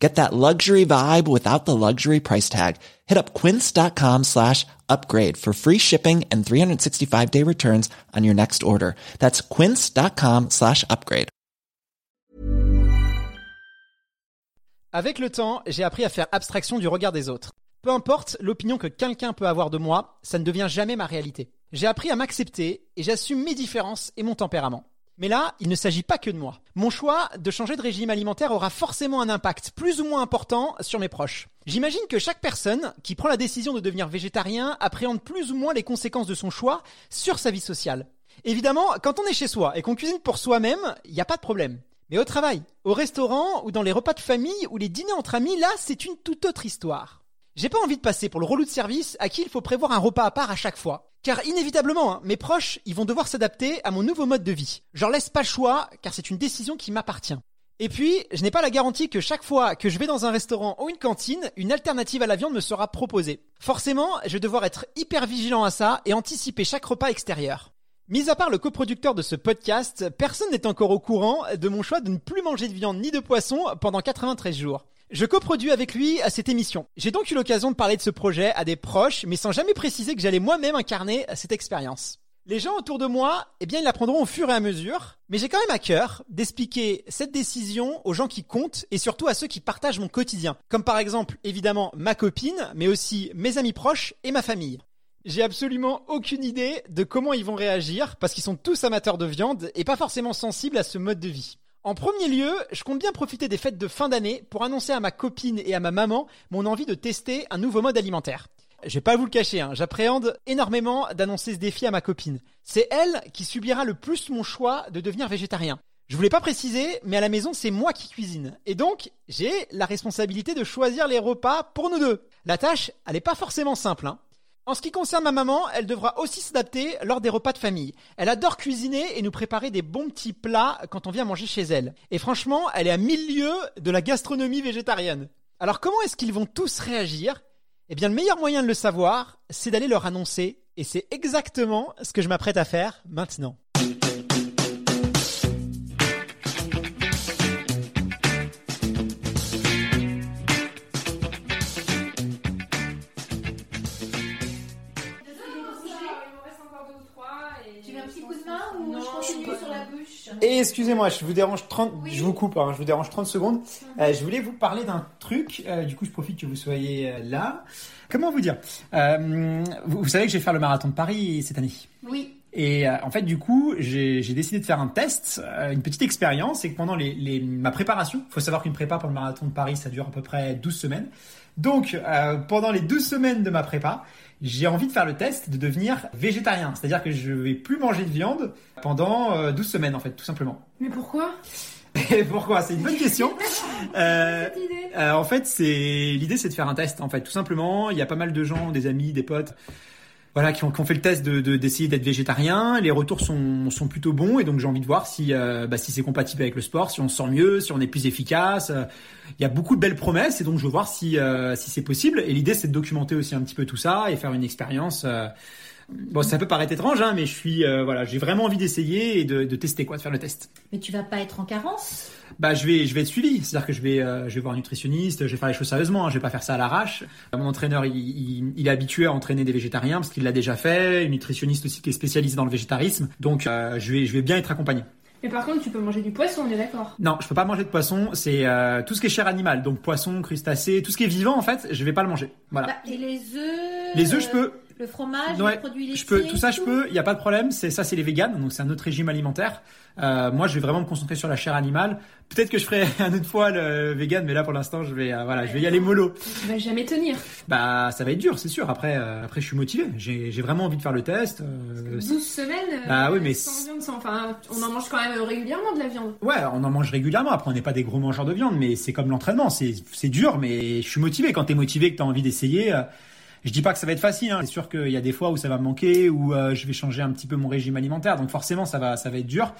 Get that luxury vibe without the luxury price tag. Hit up quince.com slash upgrade for free shipping and 365 day returns on your next order. That's quince.com slash upgrade. Avec le temps, j'ai appris à faire abstraction du regard des autres. Peu importe l'opinion que quelqu'un peut avoir de moi, ça ne devient jamais ma réalité. J'ai appris à m'accepter et j'assume mes différences et mon tempérament. Mais là, il ne s'agit pas que de moi. Mon choix de changer de régime alimentaire aura forcément un impact plus ou moins important sur mes proches. J'imagine que chaque personne qui prend la décision de devenir végétarien appréhende plus ou moins les conséquences de son choix sur sa vie sociale. Évidemment, quand on est chez soi et qu'on cuisine pour soi-même, il n'y a pas de problème. Mais au travail, au restaurant ou dans les repas de famille ou les dîners entre amis, là, c'est une toute autre histoire. J'ai pas envie de passer pour le relou de service à qui il faut prévoir un repas à part à chaque fois. Car inévitablement, hein, mes proches, ils vont devoir s'adapter à mon nouveau mode de vie. Je leur laisse pas le choix, car c'est une décision qui m'appartient. Et puis, je n'ai pas la garantie que chaque fois que je vais dans un restaurant ou une cantine, une alternative à la viande me sera proposée. Forcément, je vais devoir être hyper vigilant à ça et anticiper chaque repas extérieur. Mis à part le coproducteur de ce podcast, personne n'est encore au courant de mon choix de ne plus manger de viande ni de poisson pendant 93 jours. Je coproduis avec lui à cette émission. J'ai donc eu l'occasion de parler de ce projet à des proches, mais sans jamais préciser que j'allais moi-même incarner cette expérience. Les gens autour de moi, eh bien, ils l'apprendront au fur et à mesure, mais j'ai quand même à cœur d'expliquer cette décision aux gens qui comptent et surtout à ceux qui partagent mon quotidien, comme par exemple, évidemment, ma copine, mais aussi mes amis proches et ma famille. J'ai absolument aucune idée de comment ils vont réagir, parce qu'ils sont tous amateurs de viande et pas forcément sensibles à ce mode de vie. En premier lieu, je compte bien profiter des fêtes de fin d'année pour annoncer à ma copine et à ma maman mon envie de tester un nouveau mode alimentaire. Je vais pas vous le cacher, hein, j'appréhende énormément d'annoncer ce défi à ma copine. C'est elle qui subira le plus mon choix de devenir végétarien. Je voulais pas préciser, mais à la maison, c'est moi qui cuisine. Et donc, j'ai la responsabilité de choisir les repas pour nous deux. La tâche, elle est pas forcément simple, hein. En ce qui concerne ma maman, elle devra aussi s'adapter lors des repas de famille. Elle adore cuisiner et nous préparer des bons petits plats quand on vient manger chez elle. Et franchement, elle est à mille lieues de la gastronomie végétarienne. Alors comment est-ce qu'ils vont tous réagir? Eh bien le meilleur moyen de le savoir, c'est d'aller leur annoncer. Et c'est exactement ce que je m'apprête à faire maintenant. Et excusez-moi, je vous dérange 30, je vous coupe, hein, je vous dérange 30 secondes. Euh, je voulais vous parler d'un truc. euh, du coup, je profite que vous soyez euh, là. Comment vous dire? Vous, vous savez que je vais faire le marathon de Paris cette année. Oui. Et euh, en fait, du coup, j'ai décidé de faire un test, euh, une petite expérience, et que pendant les, les- ma préparation, faut savoir qu'une prépa pour le marathon de Paris, ça dure à peu près 12 semaines. Donc, euh, pendant les 12 semaines de ma prépa, j'ai envie de faire le test de devenir végétarien. C'est-à-dire que je vais plus manger de viande pendant euh, 12 semaines, en fait, tout simplement. Mais pourquoi? Et pourquoi? C'est une bonne question. Euh, euh, en fait, c'est l'idée, c'est de faire un test. En fait, tout simplement, il y a pas mal de gens, des amis, des potes, voilà, qui ont, qui ont fait le test de de- d'essayer d'être végétarien. Les retours sont sont plutôt bons, et donc j'ai envie de voir si euh, bah, si c'est compatible avec le sport, si on se sent mieux, si on est plus efficace. Euh, Il y a beaucoup de belles promesses, et donc je veux voir si euh, si c'est possible. Et l'idée, c'est de documenter aussi un petit peu tout ça et faire une expérience. Bon, ça peut paraître étrange, hein, mais je suis, euh, voilà, j'ai vraiment envie d'essayer et de, de tester quoi, de faire le test. Mais tu vas pas être en carence? Bah, je vais, je vais être suivi. C'est-à-dire que je vais, euh, je vais voir un nutritionniste. Je vais faire les choses sérieusement. Hein, je vais pas faire ça à l'arrache. Euh, Mon entraîneur, il, il, il est habitué à entraîner des végétariens parce qu'il l'a déjà fait. Une nutritionniste aussi qui est spécialisée dans le végétarisme. Donc, euh, je vais, je vais bien être accompagné. Mais par contre, tu peux manger du poisson, on est d'accord? Non, je peux pas manger de poisson. C'est euh, tout ce qui est chair animale. Donc, poisson, crustacés, tout ce qui est vivant, en fait, je vais pas le manger. Voilà. Bah, Et les œufs? Les œufs, je peux. Le fromage, Ouais, les produits laitiers Je peux, tout ça, je peux. Il y a pas de problème. C'est ça, c'est les véganes. Donc c'est un autre régime alimentaire. Euh, moi, je vais vraiment me concentrer sur la chair animale. Peut-être que je ferai un autre fois le vegan, mais là pour l'instant, je vais, euh, voilà, je vais y aller mollo. Tu vas jamais tenir. Bah, ça va être dur, c'est sûr. Après, euh, après, je suis motivé. J'ai, vraiment envie de faire le test. euh, 12 semaines Bah oui, mais sans viande, sans... Enfin, on en mange quand même régulièrement de la viande. Ouais, on en mange régulièrement. Après, on n'est pas des gros mangeurs de viande, mais c'est comme l'entraînement. C'est, c'est dur, mais je suis motivé. Quand t'es motivé, que t'as envie d'essayer. Je dis pas que ça va être facile. Hein. C'est sûr qu'il y a des fois où ça va me manquer, où euh, je vais changer un petit peu mon régime alimentaire. Donc forcément, ça va, ça va être dur.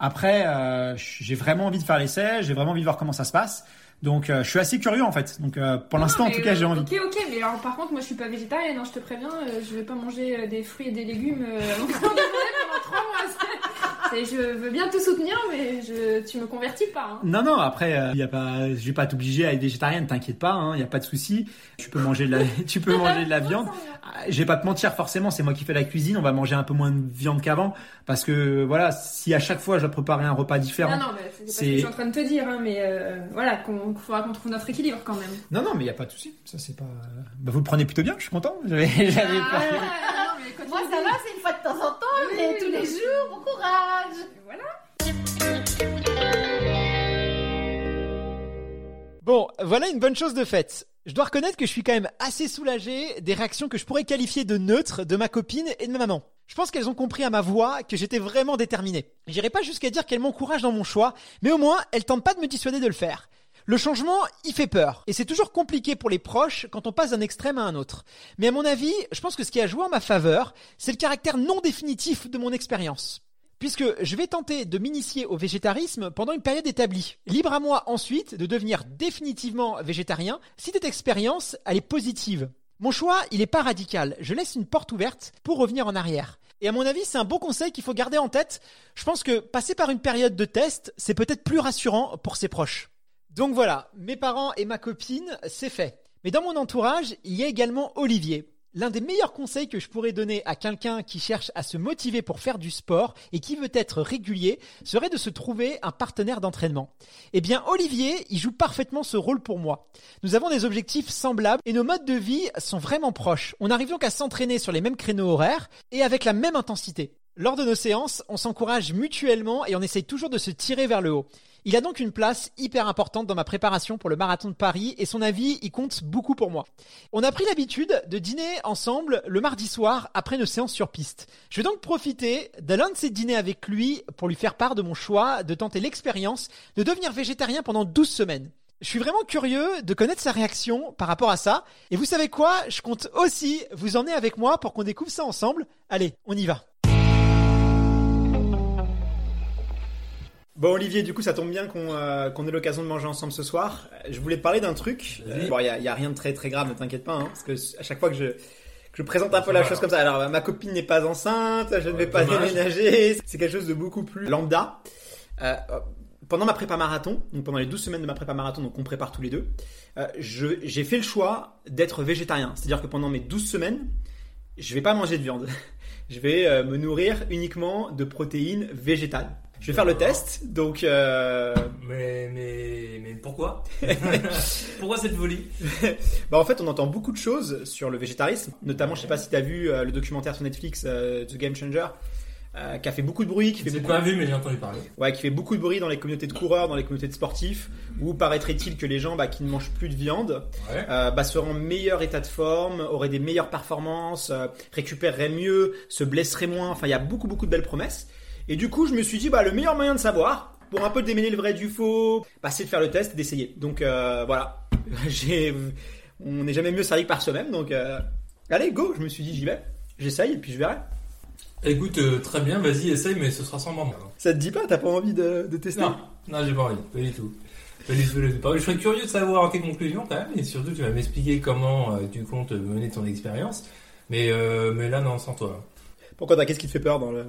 Après, euh, j'ai vraiment envie de faire l'essai. J'ai vraiment envie de voir comment ça se passe. Donc, euh, je suis assez curieux en fait. Donc, euh, pour l'instant, en tout cas, j'ai euh, envie. Ok, ok, mais alors par contre, moi je suis pas végétarienne, hein, je te préviens, euh, je vais pas manger euh, des fruits et des légumes euh, en cours de journée pendant trois mois. C'est- Je veux bien te soutenir, mais je, tu me convertis pas. hein. Non, non. Après, euh, y a pas, je vais pas t'obliger à être végétarienne. T'inquiète pas. Il y a pas de souci. Tu peux manger de la, tu peux manger de la viande. Ah, Je vais pas te mentir, forcément, c'est moi qui fais la cuisine. On va manger un peu moins de viande qu'avant, parce que voilà, si à chaque fois je préparer un repas différent. Non, non, bah, c'est ce que je suis en train de te dire, hein, mais euh, voilà, qu'on faudra qu'on trouve notre équilibre quand même. Non, non, mais il y a pas de souci. Ça, c'est pas. Bah, vous le prenez plutôt bien. Je suis content. J'avais, j'avais Ah, pas. non, mais quand Moi, tu ça me va, c'est une fois de temps en temps, mais tous les jours, bon courage. Voilà. Bon, voilà une bonne chose de faite. Je dois reconnaître que je suis quand même assez soulagé des réactions que je pourrais qualifier de neutres de ma copine et de ma maman. Je pense qu'elles ont compris à ma voix que j'étais vraiment déterminé. J'irai pas jusqu'à dire qu'elles m'encouragent dans mon choix, mais au moins elles tentent pas de me dissuader de le faire. Le changement, il fait peur. Et c'est toujours compliqué pour les proches quand on passe d'un extrême à un autre. Mais à mon avis, je pense que ce qui a joué en ma faveur, c'est le caractère non définitif de mon expérience. Puisque je vais tenter de m'initier au végétarisme pendant une période établie. Libre à moi ensuite de devenir définitivement végétarien si cette expérience, elle est positive. Mon choix, il est pas radical. Je laisse une porte ouverte pour revenir en arrière. Et à mon avis, c'est un bon conseil qu'il faut garder en tête. Je pense que passer par une période de test, c'est peut-être plus rassurant pour ses proches. Donc voilà, mes parents et ma copine, c'est fait. Mais dans mon entourage, il y a également Olivier. L'un des meilleurs conseils que je pourrais donner à quelqu'un qui cherche à se motiver pour faire du sport et qui veut être régulier serait de se trouver un partenaire d'entraînement. Eh bien, Olivier, il joue parfaitement ce rôle pour moi. Nous avons des objectifs semblables et nos modes de vie sont vraiment proches. On arrive donc à s'entraîner sur les mêmes créneaux horaires et avec la même intensité. Lors de nos séances, on s'encourage mutuellement et on essaye toujours de se tirer vers le haut. Il a donc une place hyper importante dans ma préparation pour le marathon de Paris et son avis y compte beaucoup pour moi. On a pris l'habitude de dîner ensemble le mardi soir après nos séances sur piste. Je vais donc profiter de l'un de ces dîners avec lui pour lui faire part de mon choix de tenter l'expérience de devenir végétarien pendant 12 semaines. Je suis vraiment curieux de connaître sa réaction par rapport à ça. Et vous savez quoi? Je compte aussi vous emmener avec moi pour qu'on découvre ça ensemble. Allez, on y va. Bon Olivier, du coup ça tombe bien qu'on euh, qu'on ait l'occasion de manger ensemble ce soir. Je voulais te parler d'un truc. Euh, bon, il y a, il y a rien de très très grave, ne t'inquiète pas, hein, parce que à chaque fois que je que je présente un peu la chose comme ça, alors ma copine n'est pas enceinte, je ne vais pas dommage. déménager, c'est quelque chose de beaucoup plus lambda. Euh, euh, pendant ma prépa marathon, donc pendant les 12 semaines de ma prépa marathon, donc on prépare tous les deux, j'ai fait le choix d'être végétarien. C'est-à-dire que pendant mes 12 semaines, je vais pas manger de viande. Je vais me nourrir uniquement de protéines végétales. Je vais faire le test, donc euh, Mais, mais, mais pourquoi Pourquoi cette folie bah en fait on entend beaucoup de choses sur le végétarisme, notamment je sais pas si tu as vu euh, le documentaire sur Netflix euh, The Game Changer qui a fait beaucoup de bruit, qui fait beaucoup, pas vu, mais j'ai entendu parler. ouais, qui fait beaucoup de bruit dans les communautés de coureurs, dans les communautés de sportifs, où paraîtrait-il que les gens bah, qui ne mangent plus de viande Ouais. euh, bah, seraient en meilleur état de forme, auraient des meilleures performances, euh, récupéreraient mieux, se blesseraient moins. Enfin, il y a beaucoup beaucoup de belles promesses. Et du coup, je me suis dit, bah, le meilleur moyen de savoir, pour un peu démêler le vrai du faux, bah, c'est de faire le test et d'essayer. Donc euh, voilà, j'ai, on n'est jamais mieux servi que par soi-même. Donc euh, allez, go. Je me suis dit, j'y vais, j'essaye et puis je verrai. Écoute, euh, très bien, vas-y, essaye, mais ce sera sans moi. Ça te dit pas T'as pas envie de, de tester Non, non, j'ai pas envie, pas du tout. Pas du tout. Je serais curieux de savoir tes conclusions quand même, et surtout tu vas m'expliquer comment euh, tu comptes mener ton expérience. Mais, euh, mais là, non, sans toi. Pourquoi t'as Qu'est-ce qui te fait peur dans le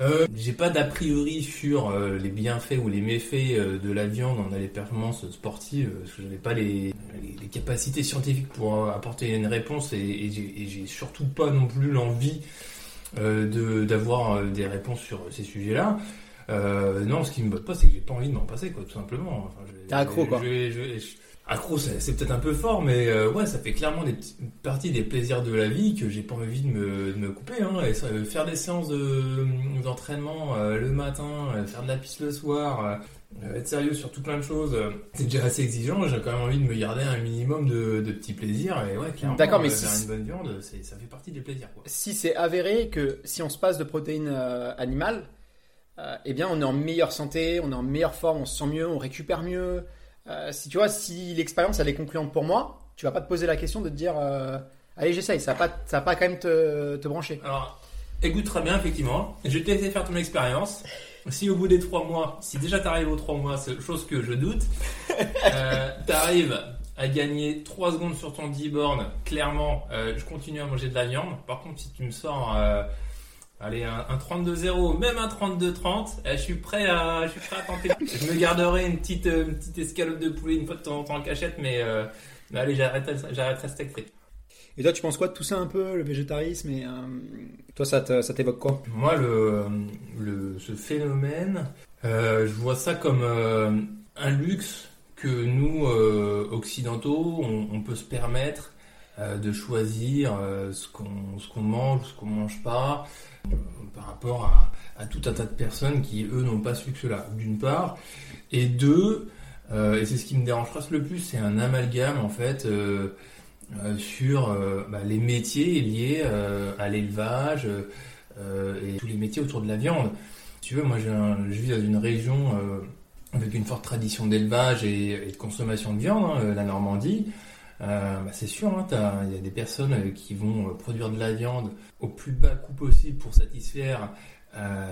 Euh, j'ai pas d'a priori sur euh, les bienfaits ou les méfaits euh, de la viande dans les performances sportives, parce que j'avais pas les, les, les capacités scientifiques pour euh, apporter une réponse et, et j'ai et j'ai surtout pas non plus l'envie euh, de d'avoir euh, des réponses sur ces sujets-là. Euh, non, ce qui me botte pas, c'est que j'ai pas envie de m'en passer, quoi, tout simplement. Enfin, T'es accro, quoi. je- je- je- accro, c'est peut-être un peu fort, mais euh, ouais, ça fait clairement des parties des plaisirs de la vie que j'ai pas envie de me, de me couper. Hein, et euh, faire des séances de- d'entraînement euh, le matin, euh, faire de la piste le soir, euh, être sérieux sur tout plein de choses, euh, c'est déjà assez exigeant. J'ai quand même envie de me garder un minimum de, de petits plaisirs. Et ouais, clairement, D'accord, mais euh, si- faire une bonne viande, ça fait partie des plaisirs. Quoi. Si c'est avéré que si on se passe de protéines euh, animales, euh, eh bien on est en meilleure santé, on est en meilleure forme, on se sent mieux, on récupère mieux. Euh, si tu vois, si l'expérience elle est concluante pour moi, tu vas pas te poser la question de te dire euh, Allez, j'essaye. Ça va pas, ça va pas quand même te, te brancher. Alors, écoute très bien, effectivement. Je vais te laisser faire ton expérience. Si au bout des trois mois, si déjà t'arrives aux trois mois, c'est chose que je doute, euh, t'arrives à gagner 3 secondes sur ton 10 bornes, clairement, euh, je continue à manger de la viande. Par contre, si tu me sors, allez, un, un 32-0, même un 32-30, eh, je suis prêt à, je suis prêt à tenter. je me garderai une petite, euh, une petite escalope de poulet une fois de temps en temps en cachette, mais, euh, mais allez, j'arrêterai, steak frites. Et toi, tu penses quoi de tout ça un peu, le végétarisme et euh, toi, ça t'évoque quoi? Moi, le, le, ce phénomène, euh, je vois ça comme un luxe que nous, occidentaux, on, on peut se permettre de choisir euh, ce qu'on ce qu'on mange, ce qu'on mange pas, euh, par rapport à, tout un tas de personnes qui, eux, n'ont pas ce luxe-là, d'une part. Et deux, euh, et c'est ce qui me dérange presque le plus, c'est un amalgame, en fait, euh, euh, sur euh, bah, les métiers liés euh, à l'élevage euh, et tous les métiers autour de la viande. Tu veux, moi je vis dans une région euh, avec une forte tradition d'élevage et, et de consommation de viande, hein, la Normandie. Euh, bah, c'est sûr, hein, il y a des personnes euh, qui vont euh, produire de la viande au plus bas coût possible pour satisfaire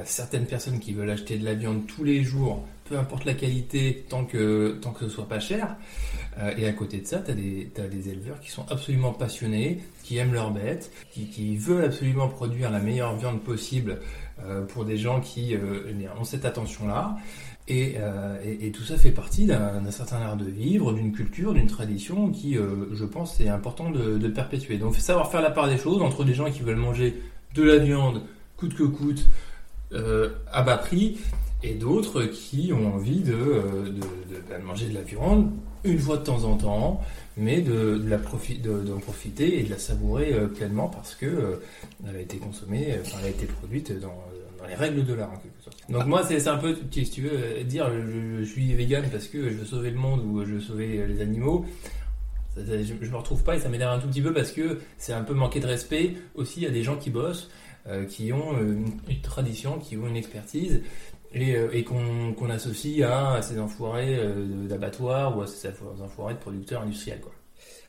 certaines personnes qui veulent acheter de la viande tous les jours, peu importe la qualité, tant que, tant que ce soit pas cher. Et à côté de ça, tu as, des éleveurs qui sont absolument passionnés, qui aiment leurs bêtes, qui, qui veulent absolument produire la meilleure viande possible pour des gens qui eh ont cette attention-là. Et, euh, et, tout ça fait partie d'un certain art de vivre, d'une culture, d'une tradition qui, euh, je pense, c'est important de, perpétuer. Donc, savoir faire la part des choses entre des gens qui veulent manger de la viande coûte que coûte, euh, à bas prix, et d'autres qui ont envie de, de manger de la viande une fois de temps en temps, mais de, la d'en profiter et de la savourer pleinement parce que elle a été consommée, enfin elle a été produite dans, dans les règles de l'art en quelque sorte. Donc moi c'est un peu, si tu veux, euh, dire je, suis vegan parce que je veux sauver le monde ou je veux sauver euh, les animaux. Je, je me retrouve pas et ça m'énerve un tout petit peu parce que c'est un peu manquer de respect aussi à des gens qui bossent, euh, qui ont une, tradition, qui ont une expertise et, et qu'on associe à, ces enfoirés d'abattoirs ou à ces enfoirés de producteurs industriels. Quoi.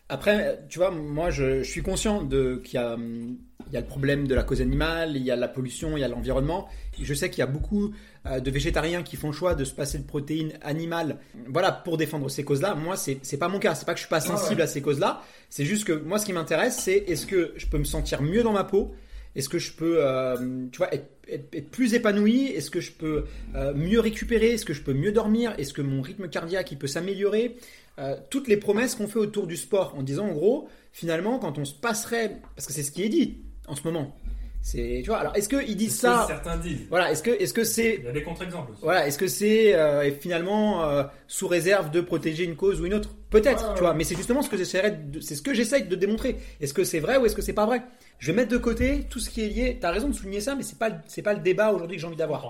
Après, tu vois, moi, je, je suis conscient de qu'il y a, il y a le problème de la cause animale, il y a la pollution, il y a l'environnement. Je sais qu'il y a beaucoup euh, de végétariens qui font le choix de se passer de protéines animales, voilà, pour défendre ces causes-là. Moi, c'est c'est pas mon cas. C'est pas que je suis pas sensible à ces causes-là. C'est juste que moi, ce qui m'intéresse, c'est est-ce que je peux me sentir mieux dans ma peau? Est-ce que je peux, euh, tu vois, être, être- être plus épanoui? Est-ce que je peux euh, mieux récupérer? Est-ce que je peux mieux dormir? Est-ce que mon rythme cardiaque il peut s'améliorer? Euh, Toutes les promesses qu'on fait autour du sport, en disant en gros, finalement, quand on se passerait, parce que c'est ce qui est dit en ce moment. C'est, tu vois. Alors, est-ce qu'ils disent ce que ça certains disent. Voilà. Est-ce que, est-ce que c'est Il y a des contre-exemples aussi. voilà, est-ce que c'est euh, finalement euh, sous réserve de protéger une cause ou une autre? Peut-être, tu vois, mais c'est justement ce que j'essaierai de, c'est ce que j'essaye de démontrer. Est-ce que c'est vrai ou est-ce que c'est pas vrai? Je vais mettre de côté tout ce qui est lié. T'as raison de souligner ça, mais c'est pas c'est pas le débat aujourd'hui que j'ai envie d'avoir.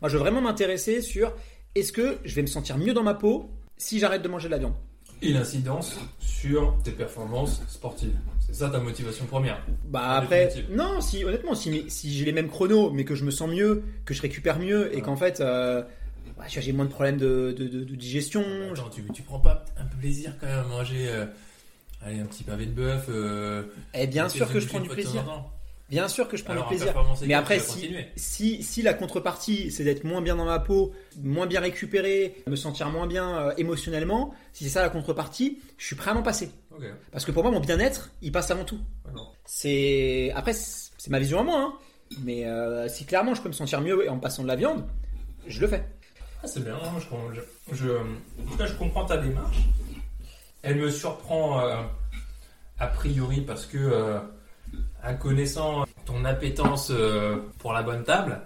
Moi, je veux vraiment m'intéresser sur est-ce que je vais me sentir mieux dans ma peau si j'arrête de manger de la viande Et l'incidence sur tes performances sportives. C'est ça ta motivation première. Bah après, définitive. non, si honnêtement, si, si j'ai les mêmes chronos, mais que je me sens mieux, que je récupère mieux et qu'en fait, euh, bah, j'ai moins de problèmes de, de- de- de digestion. Attends, tu, tu prends pas un peu plaisir quand même à manger euh, allez, un petit pavé de bœuf euh, Eh bien sûr que je prends du plaisir. Bien sûr que je prends Alors, du plaisir. Mais après, si, continuer. si, si la contrepartie, c'est d'être moins bien dans ma peau, moins bien récupéré, me sentir moins bien euh, émotionnellement, si c'est ça la contrepartie, je suis prêt à m'en passer. Parce que pour moi, mon bien-être, il passe avant tout. C'est après, c'est ma vision à moi. hein. Mais euh, si clairement je peux me sentir mieux en passant de la viande, je le fais. Ah, c'est bien, hein, je, je, je- en tout cas, je comprends ta démarche. Elle me surprend euh, a priori parce que, en connaissant ton appétence euh, pour la bonne table,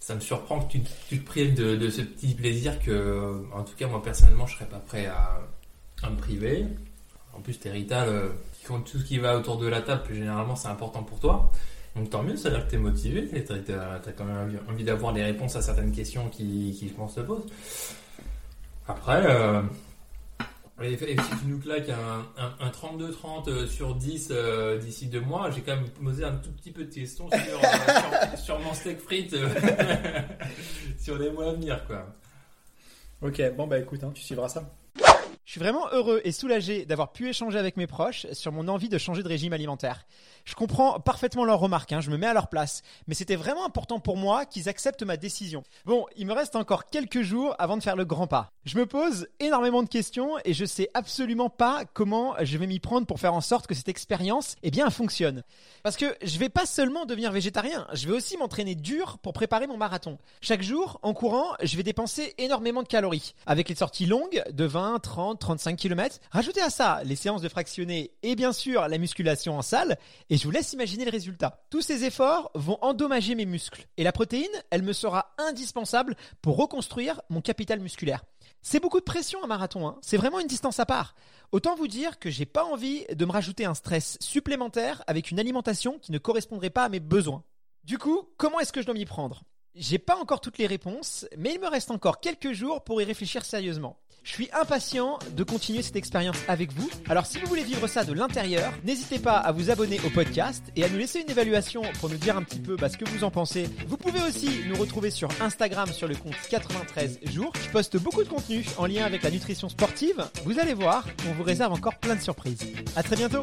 ça me surprend que tu, te prives de, ce petit plaisir que, euh, en tout cas, moi personnellement, je serais pas prêt à, à me priver. En plus, t'es Rital, euh, qui compte tout ce qui va autour de la table, plus généralement, c'est important pour toi. Donc tant mieux, ça veut dire que t'es motivé, t'as, t'as quand même envie, d'avoir des réponses à certaines questions qui, qui je pense, se posent. Après, euh, et, si tu nous claques un, un, un 32-30 euh, sur 10 euh, d'ici deux mois, j'ai quand même posé un tout petit peu de questions sur, euh, mon steak frites sur les mois à venir, quoi. Ok, bon bah écoute, hein, tu suivras ça. Je suis vraiment heureux et soulagé d'avoir pu échanger avec mes proches sur mon envie de changer de régime alimentaire. Je comprends parfaitement leurs remarques, hein, je me mets à leur place, mais c'était vraiment important pour moi qu'ils acceptent ma décision. Bon, il me reste encore quelques jours avant de faire le grand pas. Je me pose énormément de questions et je sais absolument pas comment je vais m'y prendre pour faire en sorte que cette expérience, eh bien, fonctionne. Parce que je vais pas seulement devenir végétarien, je vais aussi m'entraîner dur pour préparer mon marathon. Chaque jour, en courant, je vais dépenser énormément de calories. Avec les sorties longues de 20, 30, 35 km, rajoutez à ça les séances de fractionné et bien sûr la musculation en salle et je vous laisse imaginer le résultat. Tous ces efforts vont endommager mes muscles. Et la protéine, elle me sera indispensable pour reconstruire mon capital musculaire. C'est beaucoup de pression un marathon, hein. c'est vraiment une distance à part. Autant vous dire que j'ai pas envie de me rajouter un stress supplémentaire avec une alimentation qui ne correspondrait pas à mes besoins. Du coup, comment est-ce que je dois m'y prendre? J'ai pas encore toutes les réponses, mais il me reste encore quelques jours pour y réfléchir sérieusement. Je suis impatient de continuer cette expérience avec vous. Alors si vous voulez vivre ça de l'intérieur, n'hésitez pas à vous abonner au podcast et à nous laisser une évaluation pour nous dire un petit peu bah, ce que vous en pensez. Vous pouvez aussi nous retrouver sur Instagram sur le compte 93 jours. Je poste beaucoup de contenu en lien avec la nutrition sportive. Vous allez voir, on vous réserve encore plein de surprises. À très bientôt